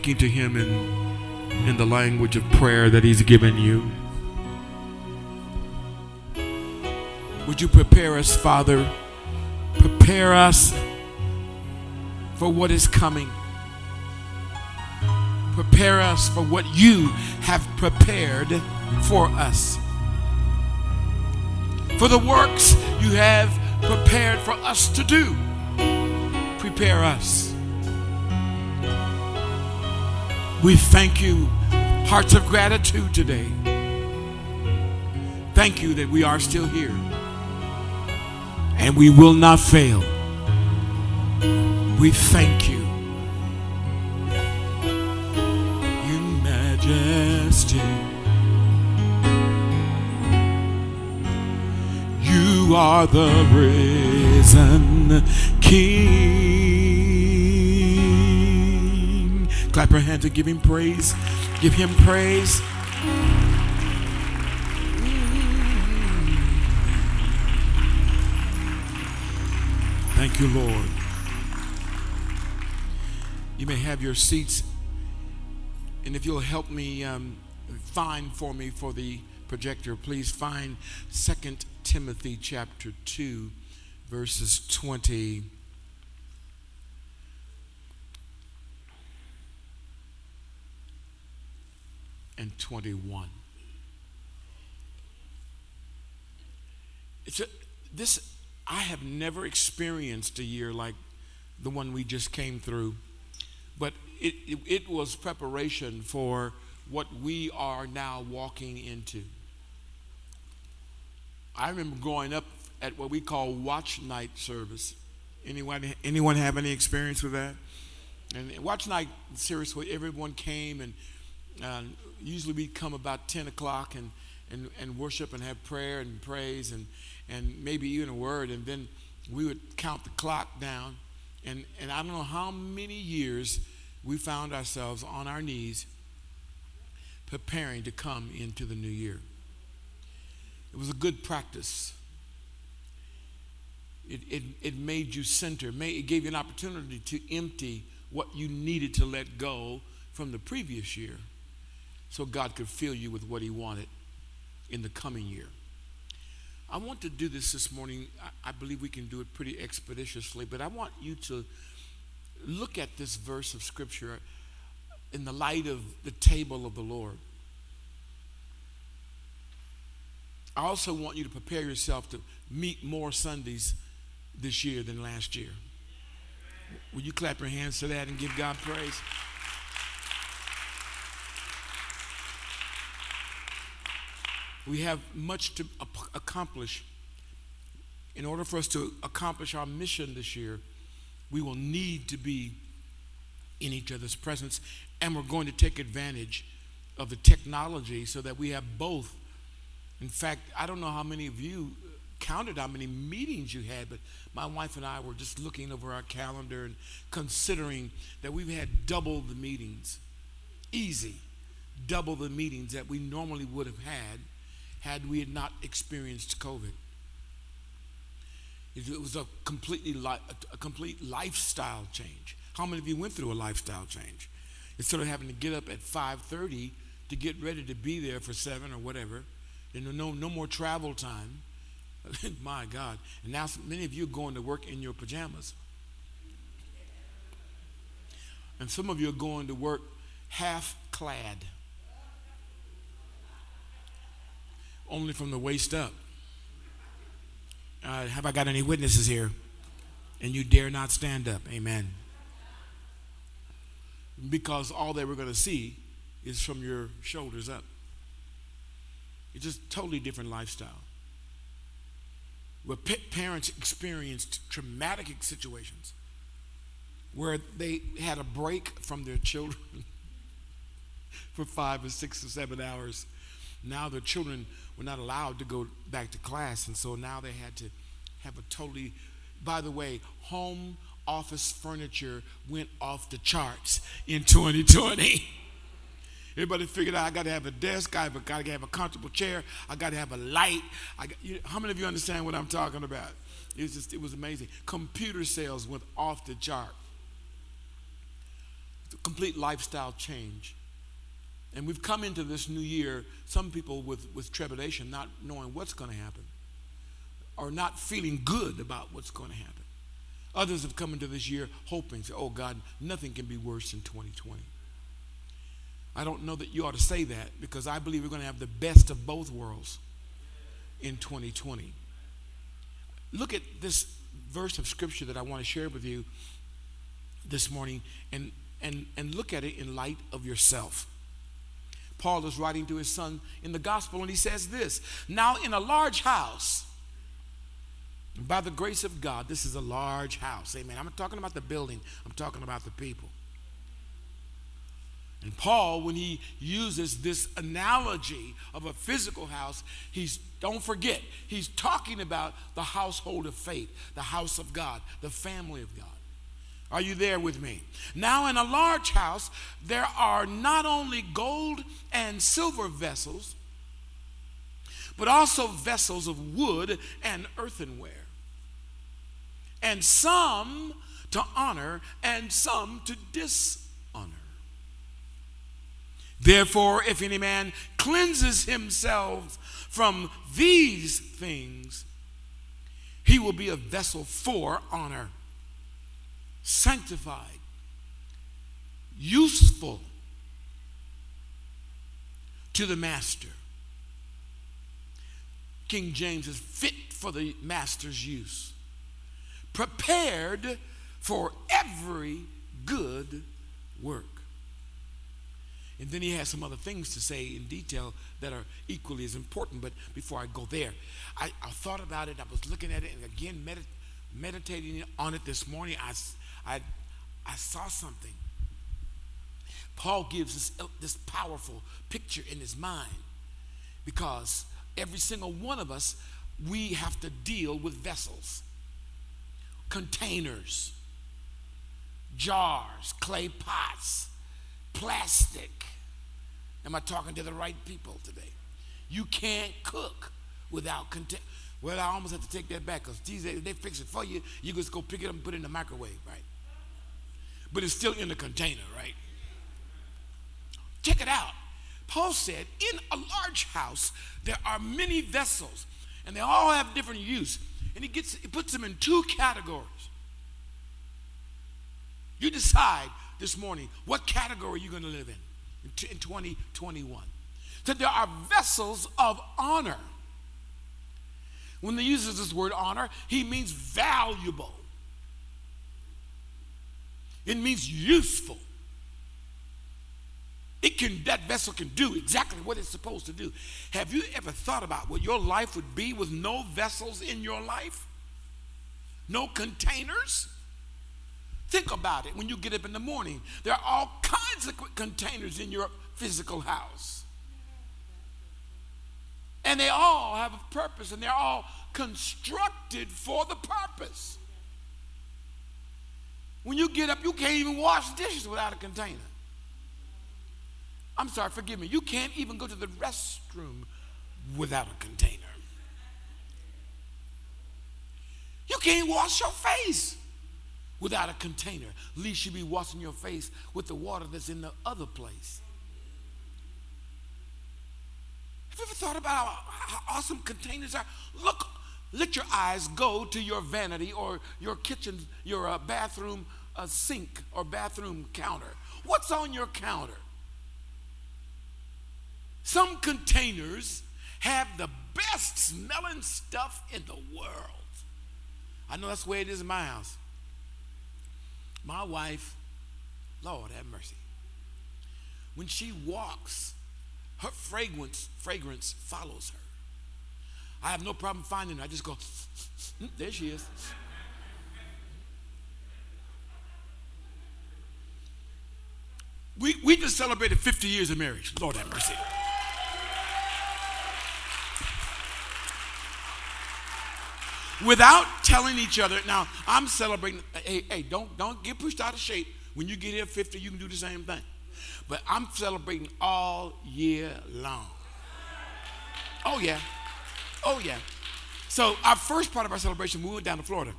speaking to Him in, in the language of prayer that He's given you. Would you prepare us, Father? Prepare us for what is coming. Prepare us for what you have prepared for us. For the works you have prepared for us to do. Prepare us. We thank you, hearts of gratitude today. Thank you that we are still here and we will not fail. We thank you. In majesty, you are the risen King. Clap your hands and give him praise. Give him praise. Thank you, Lord. You may have your seats. And if you'll help me um, find for me for the projector, please find 2 Timothy chapter 2, verses 20. And 21. It's a, this I have never experienced a year like the one we just came through, but it, it, it, was preparation for what we are now walking into. I remember growing up at what we call watch night service. Anyone, anyone have any experience with that? And watch night seriously, everyone came and usually we'd come about 10 o'clock and, and, and worship and have prayer and praise and, and maybe even a word, and then we would count the clock down. And, and I don't know how many years we found ourselves on our knees preparing to come into the new year. It was a good practice. It, it, it made you center, it gave you an opportunity to empty what you needed to let go from the previous year so God could fill you with what He wanted in the coming year. I want to do this this morning. I, believe we can do it pretty expeditiously, but I want you to look at this verse of Scripture in the light of the table of the Lord. I also want you to prepare yourself to meet more Sundays this year than last year. Will you clap your hands to that and give God praise? We have much to accomplish. In order for us to accomplish our mission this year, we will need to be in each other's presence, and we're going to take advantage of the technology so that we have both. In fact, I don't know how many of you uh, counted how many meetings you had, but my wife and I were just looking over our calendar and considering that we've had double the meetings, easy, double the meetings that we normally would have had had we had not experienced COVID. It was a completely li- a complete lifestyle change. How many of you went through a lifestyle change? Instead of having to get up at 5:30 to get ready to be there for seven or whatever, and no no more travel time. My God! And now many of you are going to work in your pajamas, and some of you are going to work half clad. Only from the waist up. Uh, have I got any witnesses here? And you dare not stand up. Amen. Because all they were going to see is from your shoulders up. It's just totally different lifestyle. Where parents experienced traumatic situations where they had a break from their children for five or six or seven hours. Now the children were not allowed to go back to class, and so now they had to have a totally, by the way, home office furniture went off the charts in 2020. Everybody figured out I got to have a desk, I got to have a comfortable chair, I got to have a light. Got, you how many of you understand what I'm talking about? It was just, it was amazing. Computer sales went off the chart. complete lifestyle change. And we've come into this new year, some people with, with trepidation, not knowing what's going to happen, or not feeling good about what's going to happen. Others have come into this year hoping, say, oh God, nothing can be worse than 2020. I don't know that you ought to say that because I believe we're going to have the best of both worlds in 2020. Look at this verse of scripture that I want to share with you this morning and, and, and look at it in light of yourself. Paul is writing to his son in the gospel, and he says this Now, in a large house, by the grace of God, this is a large house. Amen. I'm not talking about the building, I'm talking about the people. And Paul, when he uses this analogy of a physical house, he's, don't forget, he's talking about the household of faith, the house of God, the family of God. Are you there with me? Now, in a large house, there are not only gold and silver vessels, but also vessels of wood and earthenware. And some to honor and some to dishonor. Therefore, if any man cleanses himself from these things, he will be a vessel for honor, sanctified, useful to the master. King James is fit for the master's use, prepared for every good work. And then he has some other things to say in detail that are equally as important. But before I go there, I, I thought about it. I was looking at it and again medit- meditating on it this morning. I, I, I saw something. Paul gives this, this powerful picture in his mind because every single one of us, we have to deal with vessels, containers, jars, clay pots plastic. Am I talking to the right people today? You can't cook without content. Well, I almost have to take that back because these they, they fix it for you. You just go pick it up and put it in the microwave, right? But it's still in the container, right? Check it out. Paul said, in a large house, there are many vessels, and they all have different use. And he gets he puts them in two categories. You decide this morning what category you're going to live in in 2021. That there are vessels of honor. When he uses this word honor, he means valuable. It means useful. It can that vessel can do exactly what it's supposed to do. Have you ever thought about what your life would be with no vessels in your life? No containers? Think about it when you get up in the morning. There are all kinds of containers in your physical house. And they all have a purpose and they're all constructed for the purpose. When you get up, you can't even wash dishes without a container. I'm sorry, forgive me. You can't even go to the restroom without a container. You can't wash your face without a container. At least you be washing your face with the water that's in the other place. Have you ever thought about how, how awesome containers are? Look, let your eyes go to your vanity or your kitchen, your uh, bathroom uh, sink or bathroom counter. What's on your counter? Some containers have the best smelling stuff in the world. I know that's the way it is in my house. My wife, Lord have mercy, when she walks, her fragrance, fragrance follows her. I have no problem finding her. I just go, mm, there she is. We, we just celebrated 50 years of marriage. Lord have mercy. without telling each other. Now, I'm celebrating. Hey, hey, don't don't get pushed out of shape. When you get here 50, you can do the same thing. But I'm celebrating all year long. Oh yeah. Oh yeah. So our first part of our celebration, we went down to Florida.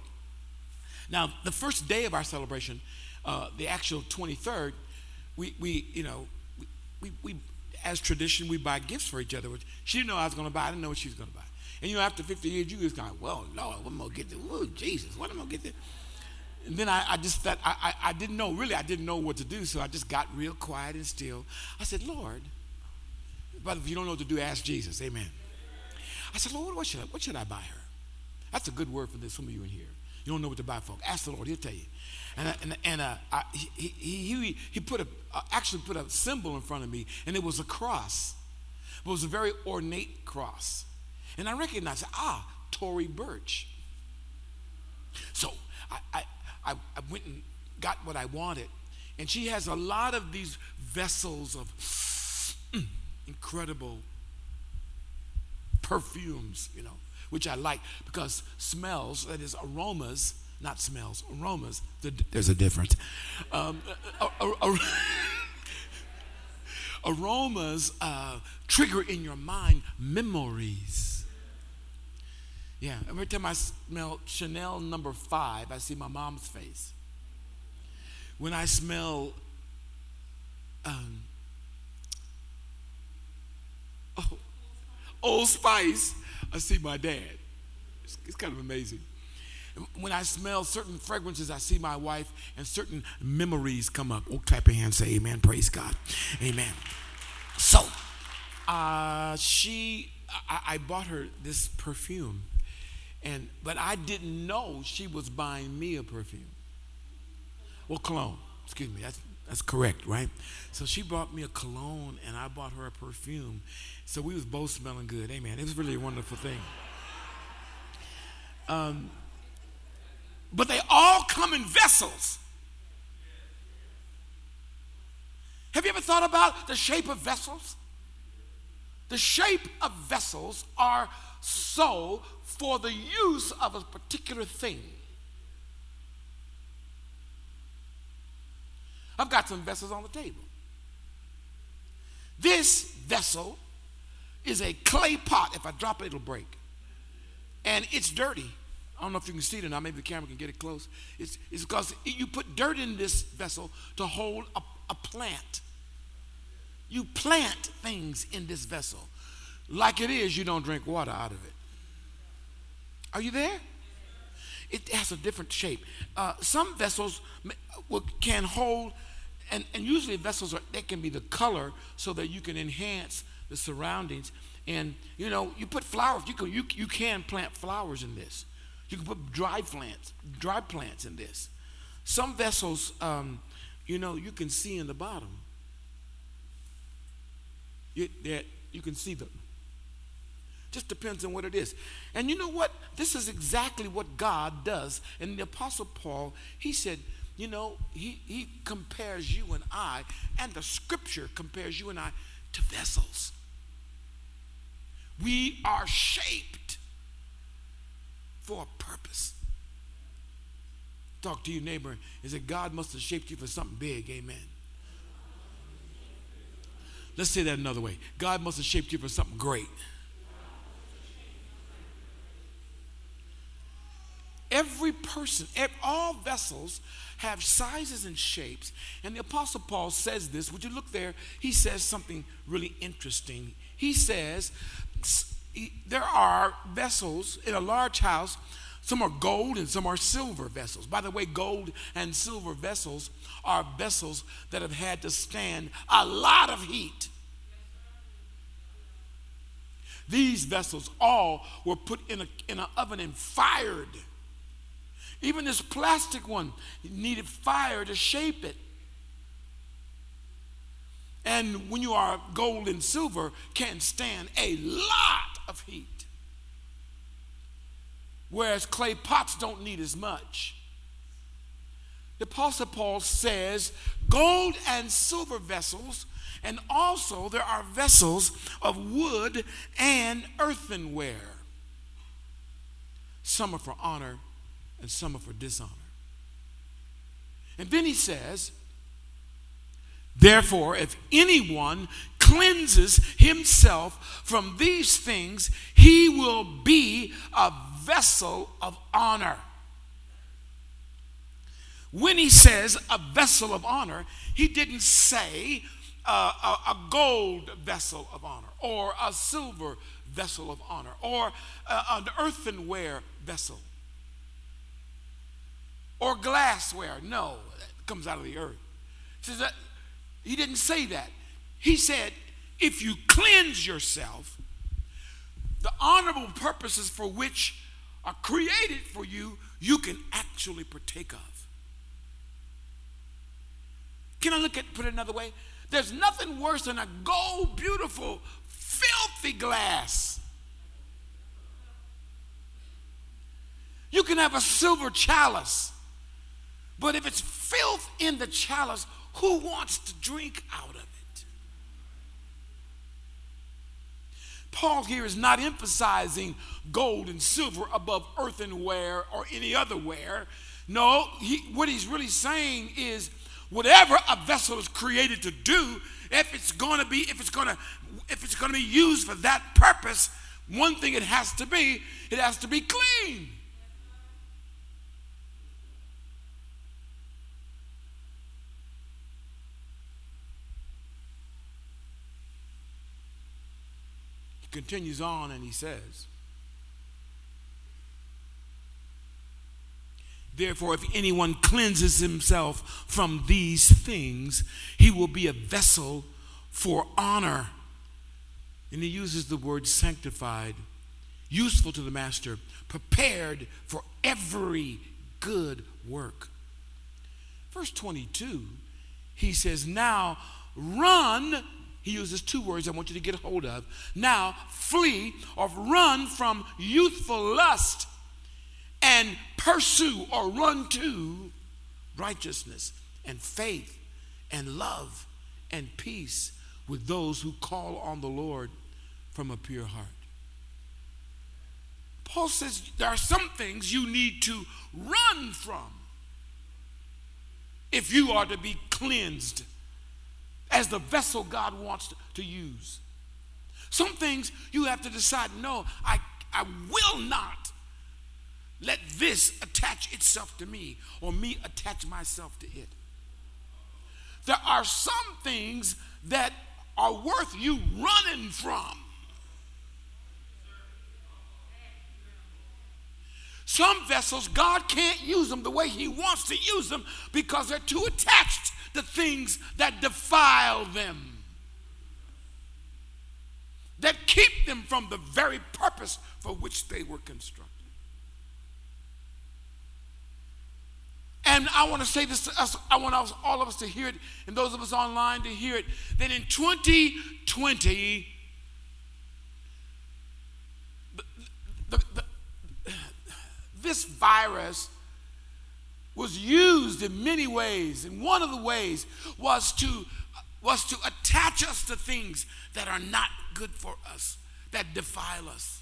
Now, the first day of our celebration, uh, the actual 23rd, we, we you know, we, we, we, as tradition, we buy gifts for each other. Which she didn't know I was going to buy. I didn't know what she was going to buy. And you know, after 50 years, you just kind of, well, Lord, what am I going to get this? Oh, Jesus, what am I going to get this? And then I, I just thought, I, I, I didn't know, really, I didn't know what to do. So I just got real quiet and still. I said, Lord, but if you don't know what to do, ask Jesus. Amen. I said, Lord, what should I, what should I buy her? That's a good word for this, some of you in here. You don't know what to buy for. Ask the Lord, He'll tell you. And, and, and uh, I, he, he, he, put a, uh, actually put a symbol in front of me, and it was a cross. It was a very ornate cross. And I recognized, ah, Tory Burch. So I, I, I, I went and got what I wanted. And she has a lot of these vessels of incredible perfumes, you know, which I like because smells, that is aromas, not smells, aromas, there's a difference. Um, aromas uh, trigger in your mind memories. Yeah, every time I smell Chanel number five, I see my mom's face. When I smell um, oh, Old Spice, I see my dad. It's, it's kind of amazing. When I smell certain fragrances, I see my wife, and certain memories come up. Oh, clap your hands, say amen. Praise God. Amen. So, uh, she, I, I bought her this perfume, and but I didn't know she was buying me a perfume. Well, cologne. Excuse me. That's that's correct, right? So she bought me a cologne, and I bought her a perfume. So we was both smelling good. Amen. It was really a wonderful thing. Um, but they all come in vessels. Have you ever thought about the shape of vessels? The shape of vessels are so for the use of a particular thing. I've got some vessels on the table. This vessel is a clay pot. If I drop it, it'll break. And it's dirty. I don't know if you can see it or not. Maybe the camera can get it close. It's, it's because you put dirt in this vessel to hold a, a plant. You plant things in this vessel. Like it is, you don't drink water out of it. Are you there? It has a different shape. Uh, some vessels can hold, and, and usually vessels are, they can be the color so that you can enhance the surroundings. And you know, you put flowers. You can you, you can plant flowers in this. You can put dry plants, dry plants in this. Some vessels, um, you know, you can see in the bottom. You, that you can see them. Just depends on what it is. And you know what? This is exactly what God does. And the Apostle Paul, he said, you know, he, he compares you and I, and the scripture compares you and I to vessels. We are shaped for a purpose. Talk to your neighbor. Is that God must have shaped you for something big? Amen. Let's say that another way. God must have shaped you for something great. Every person, all vessels have sizes and shapes. And the Apostle Paul says this. Would you look there? He says something really interesting. He says, there are vessels in a large house. Some are gold and some are silver vessels. By the way, gold and silver vessels are vessels that have had to stand a lot of heat. These vessels all were put in, in an oven and fired. Even this plastic one needed fire to shape it. And when you are gold and silver, can stand a lot of heat. Whereas clay pots don't need as much. The Apostle Paul says gold and silver vessels, and also there are vessels of wood and earthenware. Some are for honor and some are for dishonor. And then he says, Therefore, if anyone cleanses himself from these things, he will be a vessel of honor. when he says a vessel of honor, he didn't say a, a, gold vessel of honor or a silver vessel of honor or an earthenware vessel or glassware. No, it comes out of the earth. He, says that, he didn't say that. He said, if you cleanse yourself, the honorable purposes for which are created for you, you can actually partake of. Can I look at put it another way? There's nothing worse than a gold, beautiful, filthy glass. You can have a silver chalice, but if it's filth in the chalice, who wants to drink out of it? Paul here is not emphasizing gold and silver above earthenware or any other ware. No, he, what he's really saying is whatever a vessel is created to do, if it's going to be, if it's going to, if it's going to be used for that purpose, one thing it has to be, it has to be clean. Continues on and he says, Therefore, if anyone cleanses himself from these things, he will be a vessel for honor. And he uses the word sanctified, useful to the master, prepared for every good work. Verse 22, he says, Now run. He uses two words I want you to get a hold of. Now flee or run from youthful lust and pursue or run to righteousness and faith and love and peace with those who call on the Lord from a pure heart. Paul says there are some things you need to run from if you are to be cleansed as the vessel God wants to use. Some things you have to decide no, I, I will not let this attach itself to me or me attach myself to it. There are some things that are worth you running from. Some vessels, God can't use them the way He wants to use them because they're too attached to things that defile them, that keep them from the very purpose for which they were constructed. And I want to say this to us, I want us, all of us to hear it, and those of us online to hear it, that in 2020, the, the, the, this virus was used in many ways. And one of the ways was to, was to attach us to things that are not good for us, that defile us.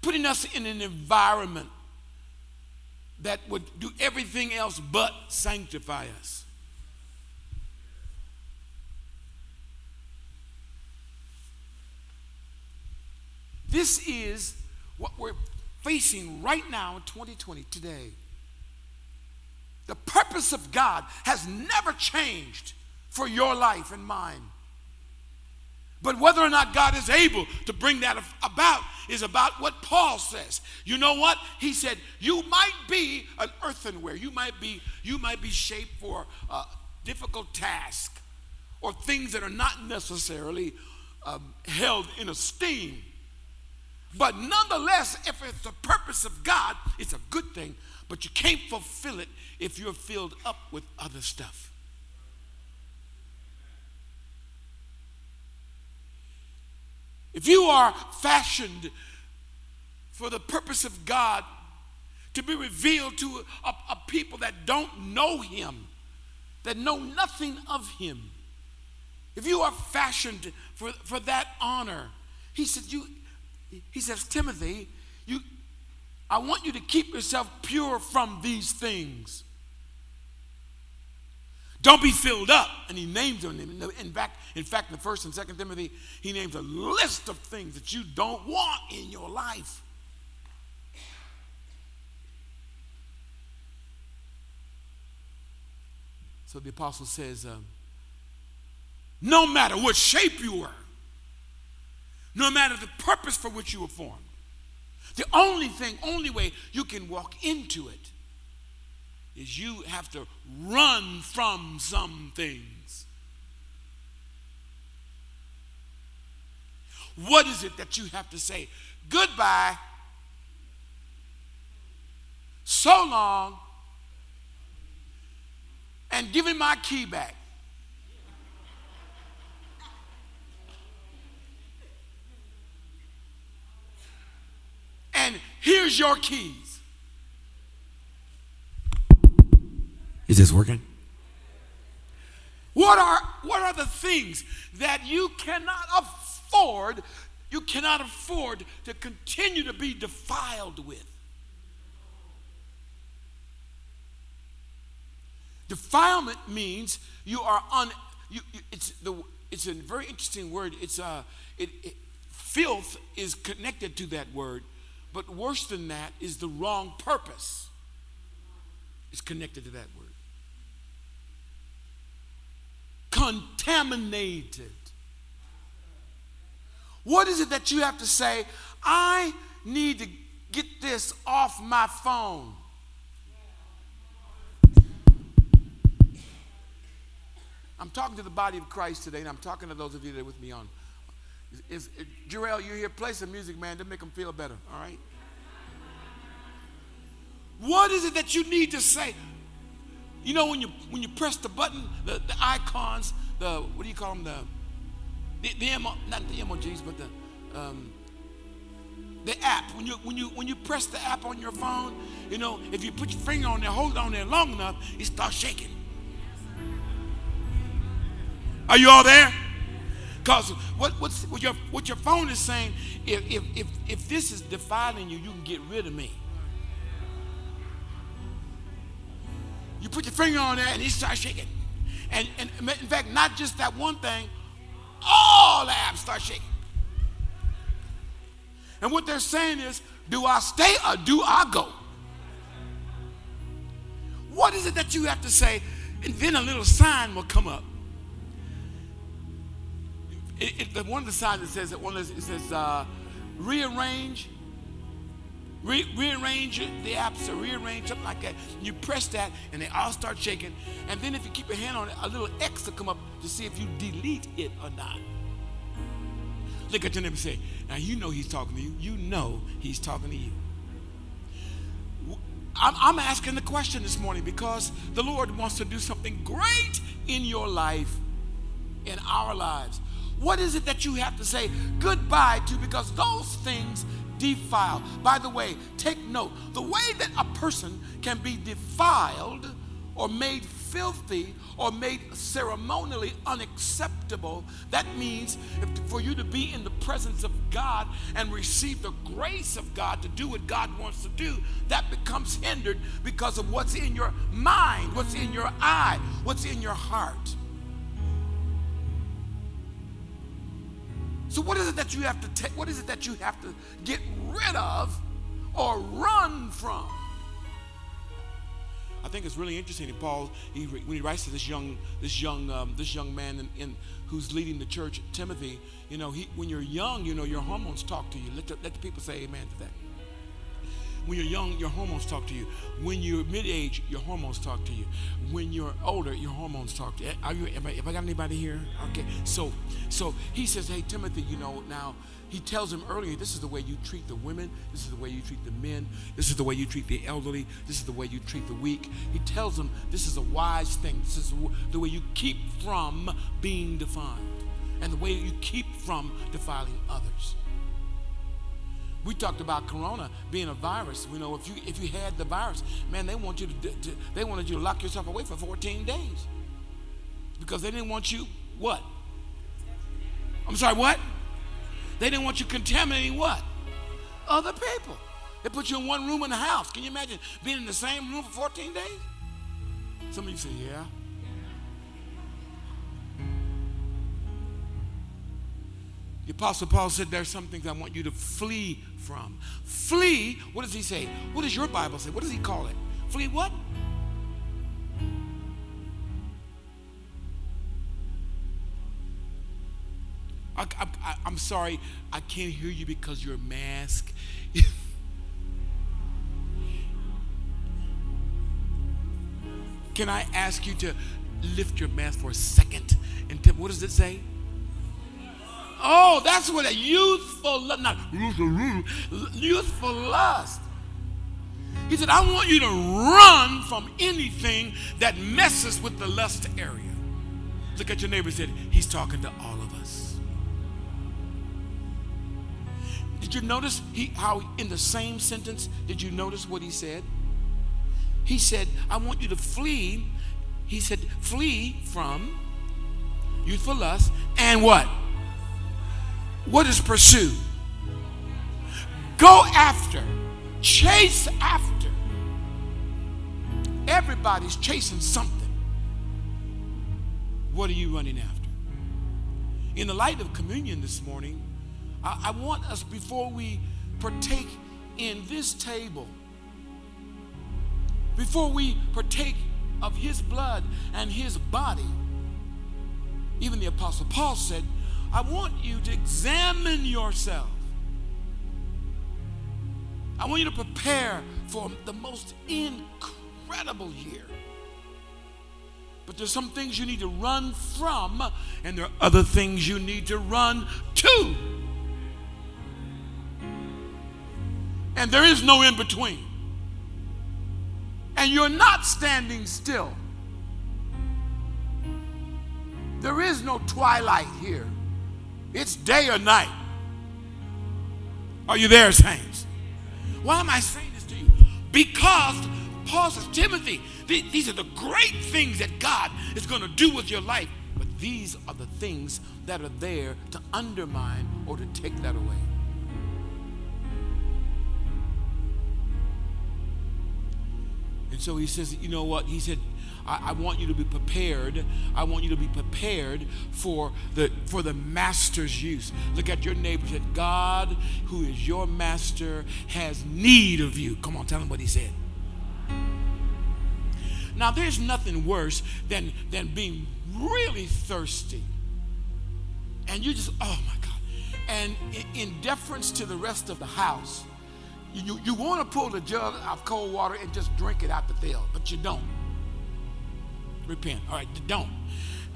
Putting us in an environment that would do everything else but sanctify us. This is what we're facing right now in 2020 today. The purpose of God has never changed for your life and mine. But whether or not God is able to bring that about is about what Paul says. You know what? He said, you might be an earthenware. You might be, you might be shaped for a difficult task or things that are not necessarily um, held in esteem. But nonetheless, if it's the purpose of God, it's a good thing. But you can't fulfill it if you're filled up with other stuff. If you are fashioned for the purpose of God to be revealed to a, a, people that don't know Him, that know nothing of Him, if you are fashioned for, for that honor, He said, you, he says, Timothy, you, I want you to keep yourself pure from these things. Don't be filled up. And he names them. In fact, in fact, in the first and second Timothy, he names a list of things that you don't want in your life. So the apostle says, um, no matter what shape you were, no matter the purpose for which you were formed, the only thing, only way you can walk into it is you have to run from some things. What is it that you have to say? Goodbye. So long. And give him my key back. And here's your keys. Is this working? What are, what are the things that you cannot afford, you cannot afford to continue to be defiled with? Defilement means you are un. You, you, it's the. It's a very interesting word. It's a. Uh, it, it, filth is connected to that word, but worse than that is the wrong purpose. It's connected to that word. contaminated. What is it that you have to say? I need to get this off my phone. I'm talking to the body of Christ today, and I'm talking to those of you that are with me on. Is, is Jarrell, you here? Play some music, man, to make them feel better, all right? What is it that you need to say? You know when you when you press the button, the, the icons, the what do you call them? The the, the not the emojis, but the um, the app. When you when you when you press the app on your phone, you know if you put your finger on there, hold it on there long enough, it starts shaking. Are you all there? Because what, what, your, what your phone is saying, if, if, if, if this is defiling you, you can get rid of me. You put your finger on there and it starts shaking. And, and in fact, not just that one thing, all the apps start shaking. And what they're saying is, do I stay or do I go? What is it that you have to say? And then a little sign will come up. It, it, one of the signs that says that one of it says uh, rearrange Re- rearrange the apps or rearrange something like that. You press that and they all start shaking. And then if you keep your hand on it, a little X will come up to see if you delete it or not. Look at your neighbor and say, now you know he's talking to you. You know he's talking to you. I'm asking the question this morning because the Lord wants to do something great in your life, in our lives. What is it that you have to say goodbye to? Because those things defile. By the way, take note the way that a person can be defiled or made filthy or made ceremonially unacceptable, that means for you to be in the presence of God and receive the grace of God to do what God wants to do, that becomes hindered because of what's in your mind, what's in your eye, what's in your heart. So, what is it that you have to take? What is it that you have to get rid of or run from? I think it's really interesting that Paul, he, when he writes to this young, this young, um, this young man in, in, who's leading the church, Timothy, you know, he, when you're young, you know, your hormones talk to you. Let the, let the people say amen to that. When you're young, your hormones talk to you. When you're mid-age, your hormones talk to you. When you're older, your hormones talk to you. Are you? If I, if I got anybody here? Okay. So, so he says, "Hey, Timothy, you know now." He tells him earlier, this is the way you treat the women, this is the way you treat the men, this is the way you treat the elderly, this is the way you treat the weak. He tells them this is a wise thing. This is the way you keep from being defined and the way you keep from defiling others. We talked about corona being a virus. You know, if you if you had the virus, man, they want you to, to they wanted you to lock yourself away for 14 days because they didn't want you what? I'm sorry, what? They didn't want you contaminating what? Other people. They put you in one room in the house. Can you imagine being in the same room for 14 days? Some of you say, yeah. The Apostle Paul said, There's some things I want you to flee from. Flee, what does he say? What does your Bible say? What does he call it? Flee what? I, I, I'm sorry, I can't hear you because your mask. Can I ask you to lift your mask for a second and what does it say? Oh, that's what a youthful, not youthful lust. He said, I want you to run from anything that messes with the lust area. Look at your neighbor said, He's talking to all of us. Did you notice he, how in the same sentence, did you notice what he said? He said, I want you to flee. He said, flee from youthful lust and what? What is pursue? Go after, chase after. Everybody's chasing something. What are you running after? In the light of communion this morning, I, I want us, before we partake in this table, before we partake of his blood and his body, even the Apostle Paul said, I want you to examine yourself. I want you to prepare for the most incredible year. But there's some things you need to run from, and there are other things you need to run to. And there is no in between and you're not standing still. There is no twilight here. It's day or night. Are you there, saints? Why am I saying this to you? Because Paul says, Timothy, these are the great things that God is going to do with your life. But these are the things that are there to undermine or to take that away. And so he says, you know what? He said, I, I, want you to be prepared. I want you to be prepared for the for the master's use. Look at your neighbor. God, who is your master, has need of you. Come on, tell him what he said. Now, there's nothing worse than than being really thirsty, and you just, oh my God, and in, in deference to the rest of the house you, you want to pull the jug of cold water and just drink it out the field, but you don't. Repent. All right, don't.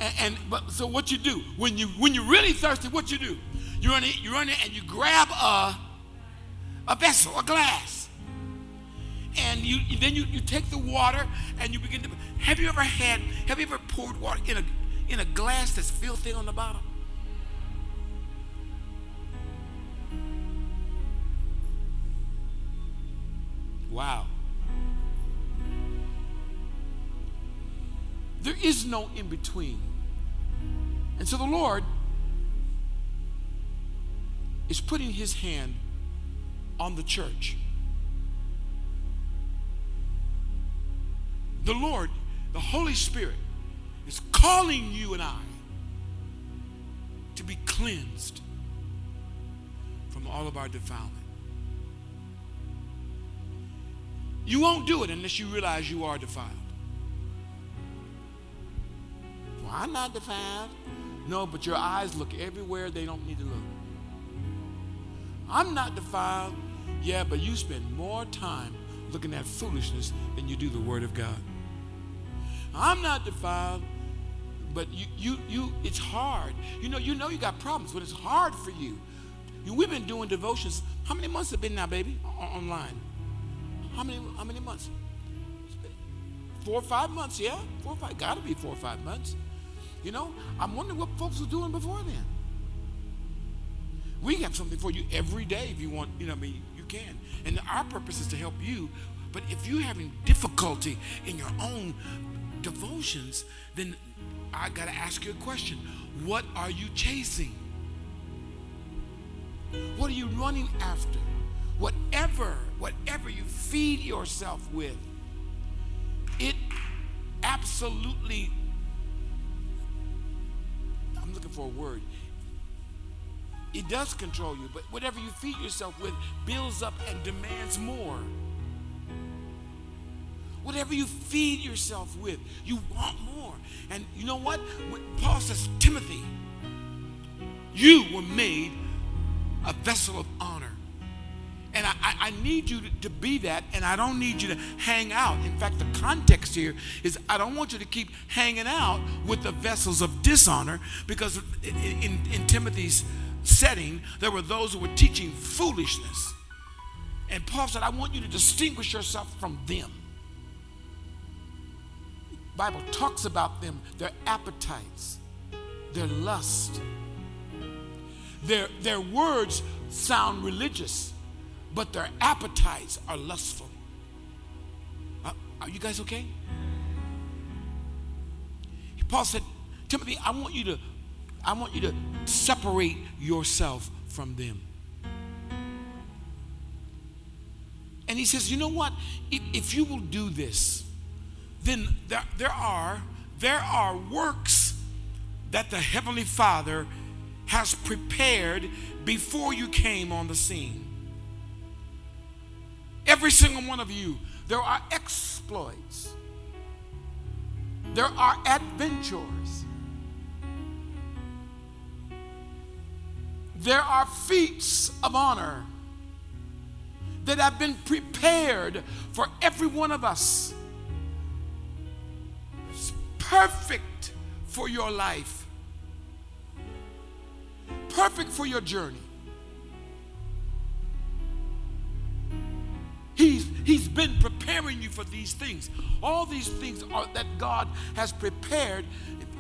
And, and, but so what you do when you when you're really thirsty, what you do? You run it, you run it, and you grab a a vessel, a glass, and you then you, you take the water and you begin to. Have you ever had? Have you ever poured water in a in a glass that's filthy on the bottom? Wow. There is no in between. And so the Lord is putting his hand on the church. The Lord, the Holy Spirit, is calling you and I to be cleansed from all of our defilement. You won't do it unless you realize you are defiled. Well, I'm not defiled. No, but your eyes look everywhere they don't need to look. I'm not defiled. Yeah, but you spend more time looking at foolishness than you do the Word of God. I'm not defiled, but you, you, you, it's hard. You know, you know you got problems, but it's hard for you. We've been doing devotions. How many months have been now, baby, online? How many, how many months? Four or five months, yeah? Four or five, gotta be four or five months. You know, I'm wondering what folks were doing before then. We have something for you every day if you want, you know, I mean, you can. And our purpose is to help you. But if you're having difficulty in your own devotions, then I got to ask you a question. What are you chasing? What are you running after? Whatever whatever you feed yourself with, it absolutely, for a word. It does control you, but whatever you feed yourself with builds up and demands more. Whatever you feed yourself with, you want more. And you know what? Paul says, Timothy, You were made a vessel of honor. And I, I, need you to, to, be that, and I don't need you to hang out. In fact, the context here is I don't want you to keep hanging out with the vessels of dishonor because in, in, in Timothy's setting, there were those who were teaching foolishness. And Paul said, I want you to distinguish yourself from them. Bible talks about them, their appetites, their lust. Their, their words sound religious, but their appetites are lustful. Uh, are you guys okay? Paul said, Timothy, I want you to I want you to separate yourself from them. And he says, you know what? If, if you will do this, then there, there are there are works that the heavenly father has prepared before you came on the scene every single one of you. There are exploits. There are adventures. There are feats of honor that have been prepared for every one of us. It's perfect for your life, perfect for your journey. He's, he's been preparing you for these things. All these things are that God has prepared.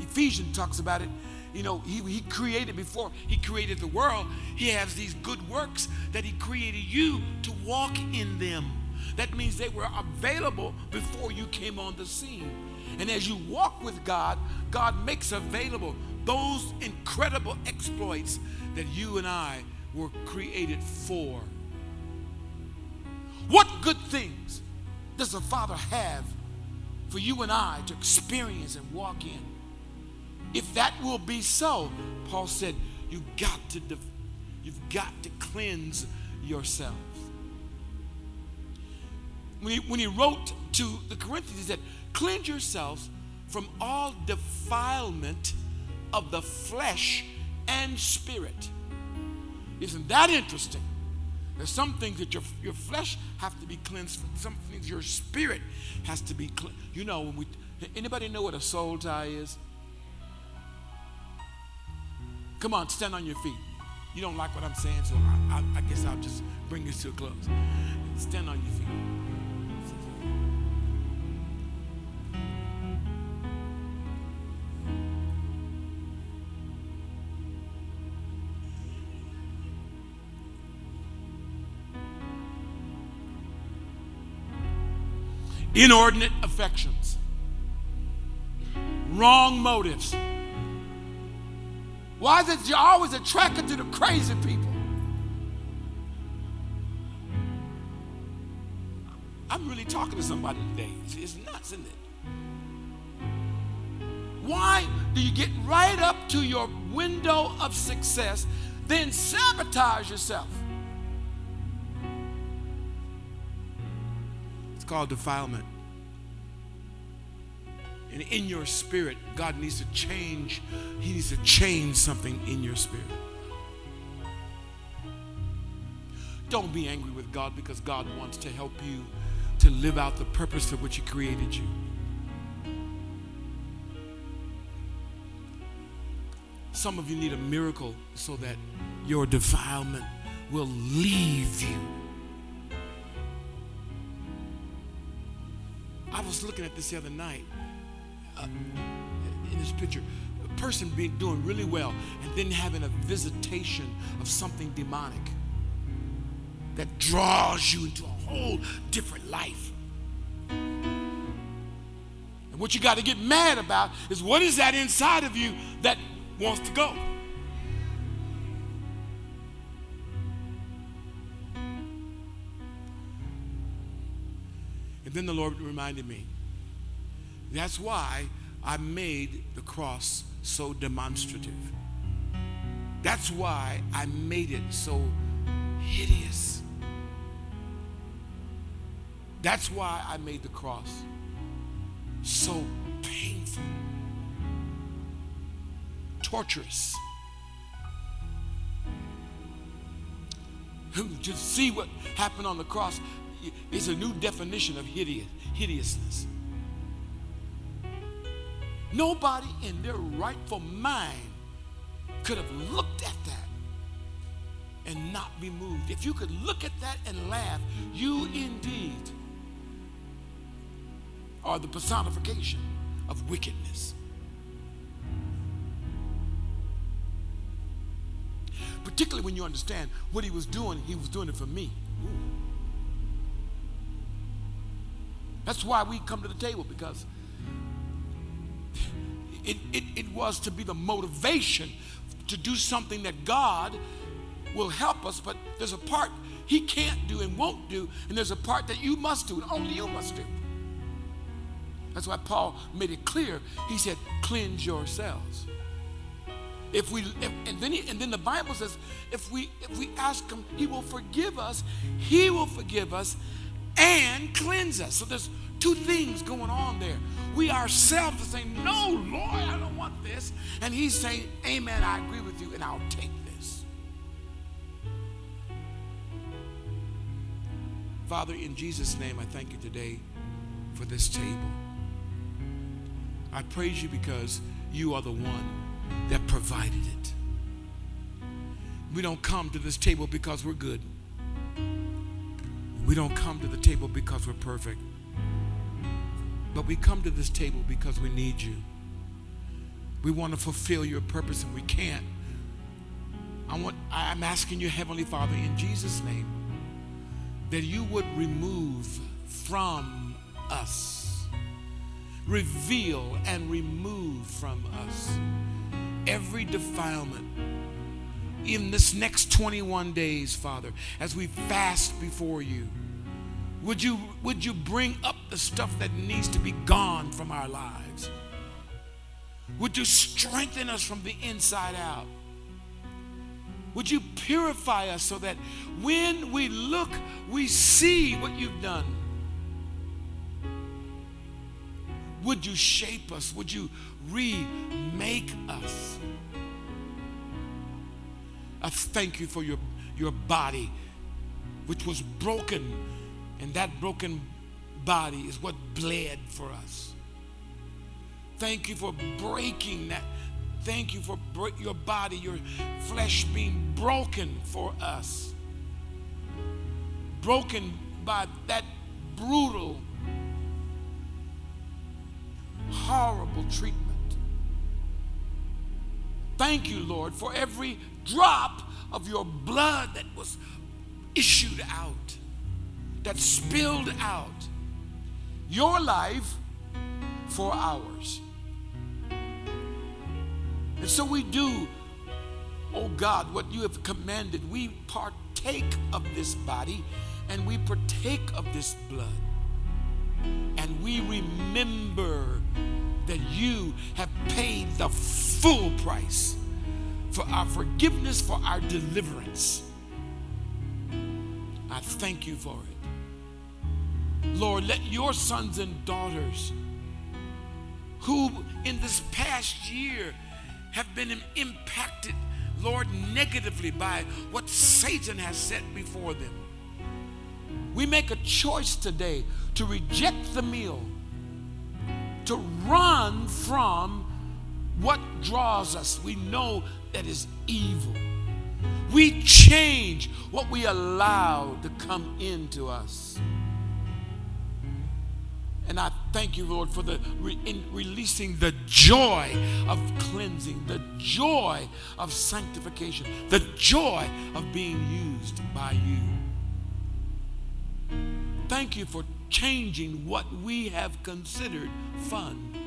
Ephesians talks about it. You know, he, he created before he created the world, he has these good works that he created you to walk in them. That means they were available before you came on the scene. And as you walk with God, God makes available those incredible exploits that you and I were created for. What good things does the Father have for you and I to experience and walk in? If that will be so, Paul said, you've got to you've got to cleanse yourself. When he, when he wrote to the Corinthians, he said, Cleanse yourselves from all defilement of the flesh and spirit. Isn't that interesting? There's some things that your, your flesh have to be cleansed from. Some things your spirit has to be cleansed. You know, when we, anybody know what a soul tie is? Come on, stand on your feet. You don't like what I'm saying, so I, I, I guess I'll just bring this to a close. Stand on your feet. Inordinate affections, wrong motives. Why is it you're always attracted to the crazy people? I'm really talking to somebody today. It's, nuts, isn't it? Why do you get right up to your window of success, then sabotage yourself? Called defilement. And in your spirit, God needs to change. He needs to change something in your spirit. Don't be angry with God because God wants to help you to live out the purpose for which He created you. Some of you need a miracle so that your defilement will leave you. Was looking at this the other night uh, in this picture. A person being doing really well and then having a visitation of something demonic that draws you into a whole different life. And what you got to get mad about is what is that inside of you that wants to go? Then the Lord reminded me. That's why I made the cross so demonstrative. That's why I made it so hideous. That's why I made the cross so painful, torturous. to see what happened on the cross is a new definition of hideous, hideousness. Nobody in their rightful mind could have looked at that and not be moved. If you could look at that and laugh, you indeed are the personification of wickedness. Particularly when you understand what he was doing, he was doing it for me. That's why we come to the table because it, it, it was to be the motivation to do something that God will help us, but there's a part He can't do and won't do, and there's a part that you must do, and only you must do. That's why Paul made it clear. He said, "Cleanse yourselves." If we, if, and then he, and then the Bible says, if we if we ask Him, He will forgive us. He will forgive us and cleanse us. So there's two things going on there. We ourselves are saying, No, Lord, I don't want this. And He's saying, Amen, I agree with you, and I'll take this. Father, in Jesus' name, I thank you today for this table. I praise you because you are the one that provided it. We don't come to this table because we're good. We don't come to the table because we're perfect. But we come to this table because we need you. We want to fulfill your purpose and we can't. I want, I'm asking you, Heavenly Father, in Jesus' name, that you would remove from us, reveal and remove from us every defilement in this next 21 days, Father, as we fast before you. Would you, would you bring up the stuff that needs to be gone from our lives? Would you strengthen us from the inside out? Would you purify us so that when we look, we see what you've done? Would you shape us? Would you remake us? I thank you for your, your body, which was broken and that broken body is what bled for us. Thank you for breaking that. Thank you for your body, your flesh being broken for us. Broken by that brutal, horrible treatment. Thank you, Lord, for every drop of your blood that was issued out that spilled out your life for ours. And so we do, oh God, what you have commanded. We partake of this body and we partake of this blood. And we remember that you have paid the full price for our forgiveness, for our deliverance. I thank you for it. Lord, let your sons and daughters who in this past year have been impacted, Lord, negatively by what Satan has set before them. We make a choice today to reject the meal, to run from what draws us. We know that is evil. We change what we allow to come into us. And I thank you, Lord, for the re- releasing the joy of cleansing, the joy of sanctification, the joy of being used by you. Thank you for changing what we have considered fun.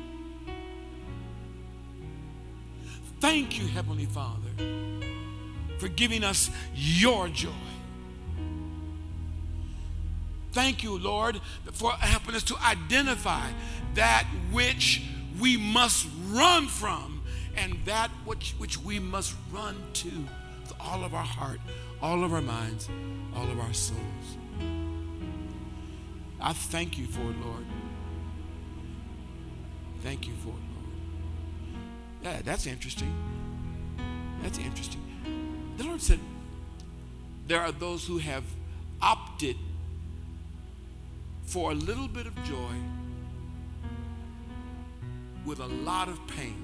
Thank you, Heavenly Father, for giving us your joy. Thank you, Lord, for helping us to identify that which we must run from and that which, which we must run to with all of our heart, all of our minds, all of our souls. I thank you for it, Lord. Thank you for it, That's interesting. That's interesting. The Lord said, there are those who have opted for a little bit of joy with a lot of pain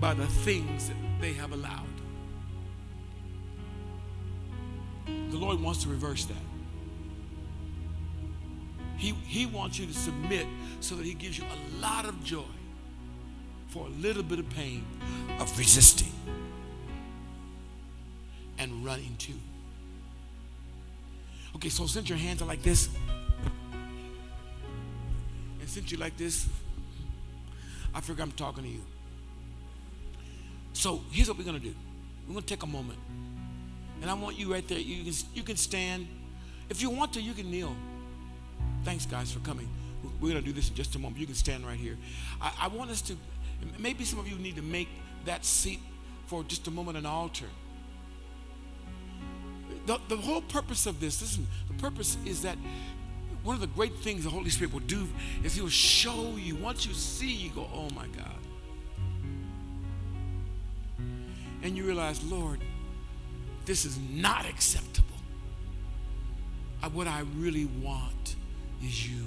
by the things that they have allowed. The Lord wants to reverse that. He, he wants you to submit so that He gives you a lot of joy for a little bit of pain of resisting and running to. Okay, so since your hands are like this, and since you're like this, I figure I'm talking to you. So here's what we're gonna do. We're gonna take a moment, and I want you right there. You can you can stand. If you want to, you can kneel. Thanks, guys, for coming. We're gonna do this in just a moment. You can stand right here. I, I want us to. Maybe some of you need to make that seat for just a moment an altar. The, the whole purpose of this, listen, the purpose is that one of the great things the Holy Spirit will do is He will show you. Once you see, you go, oh my God. And you realize, Lord, this is not acceptable. What I really want is you.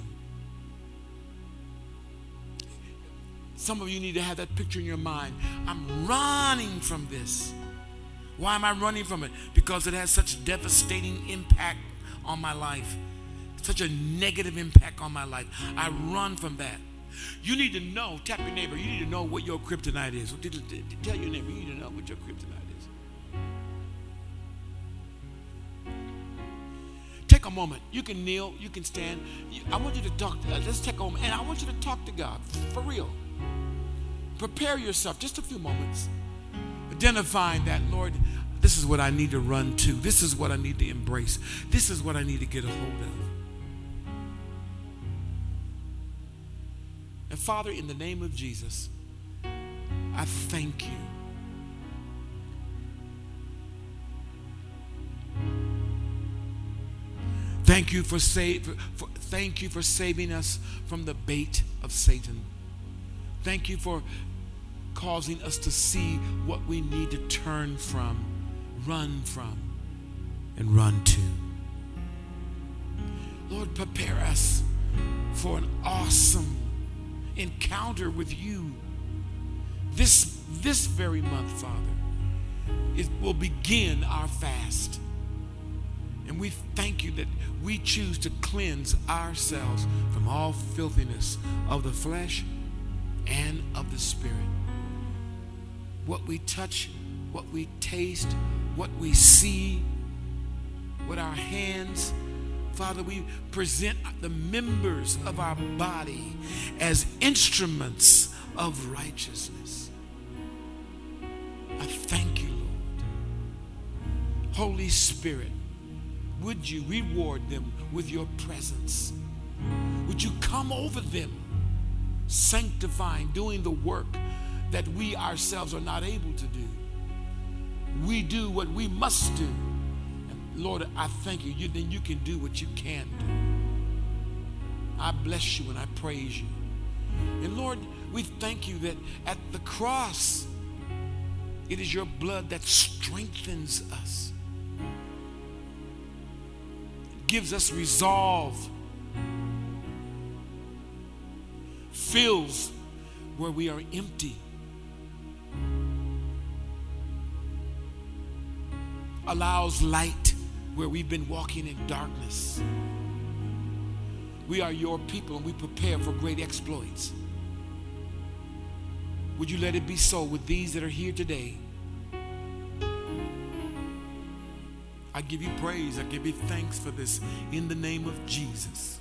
Some of you need to have that picture in your mind. I'm running from this. Why am I running from it? Because it has such devastating impact on my life, such a negative impact on my life. I run from that. You need to know, tap your neighbor, you need to know what your kryptonite is. Tell your neighbor, you need to know what your kryptonite is. Take a moment. You can kneel, you can stand. I want you to talk. Uh, let's take a moment. And I want you to talk to God for real. Prepare yourself just a few moments identifying that, Lord, this is what I need to run to. This is what I need to embrace. This is what I need to get a hold of. And Father, in the name of Jesus, I thank you. Thank you for, save, for, thank you for saving us from the bait of Satan. Thank you for causing us to see what we need to turn from, run from, and run to. Lord, prepare us for an awesome encounter with you this, this very month, Father. It will begin our fast. And we thank you that we choose to cleanse ourselves from all filthiness of the flesh and of the spirit what we touch, what we taste, what we see with our hands. Father, we present the members of our body as instruments of righteousness. I thank you, Lord. Holy Spirit, would you reward them with your presence? Would you come over them, sanctifying, doing the work that we ourselves are not able to do. We do what we must do. And Lord, I thank you. you. Then you can do what you can do. I bless you and I praise you. And Lord, we thank you that at the cross, it is your blood that strengthens us, it gives us resolve, fills where we are empty. Allows light where we've been walking in darkness. We are your people and we prepare for great exploits. Would you let it be so with these that are here today? I give you praise. I give you thanks for this in the name of Jesus.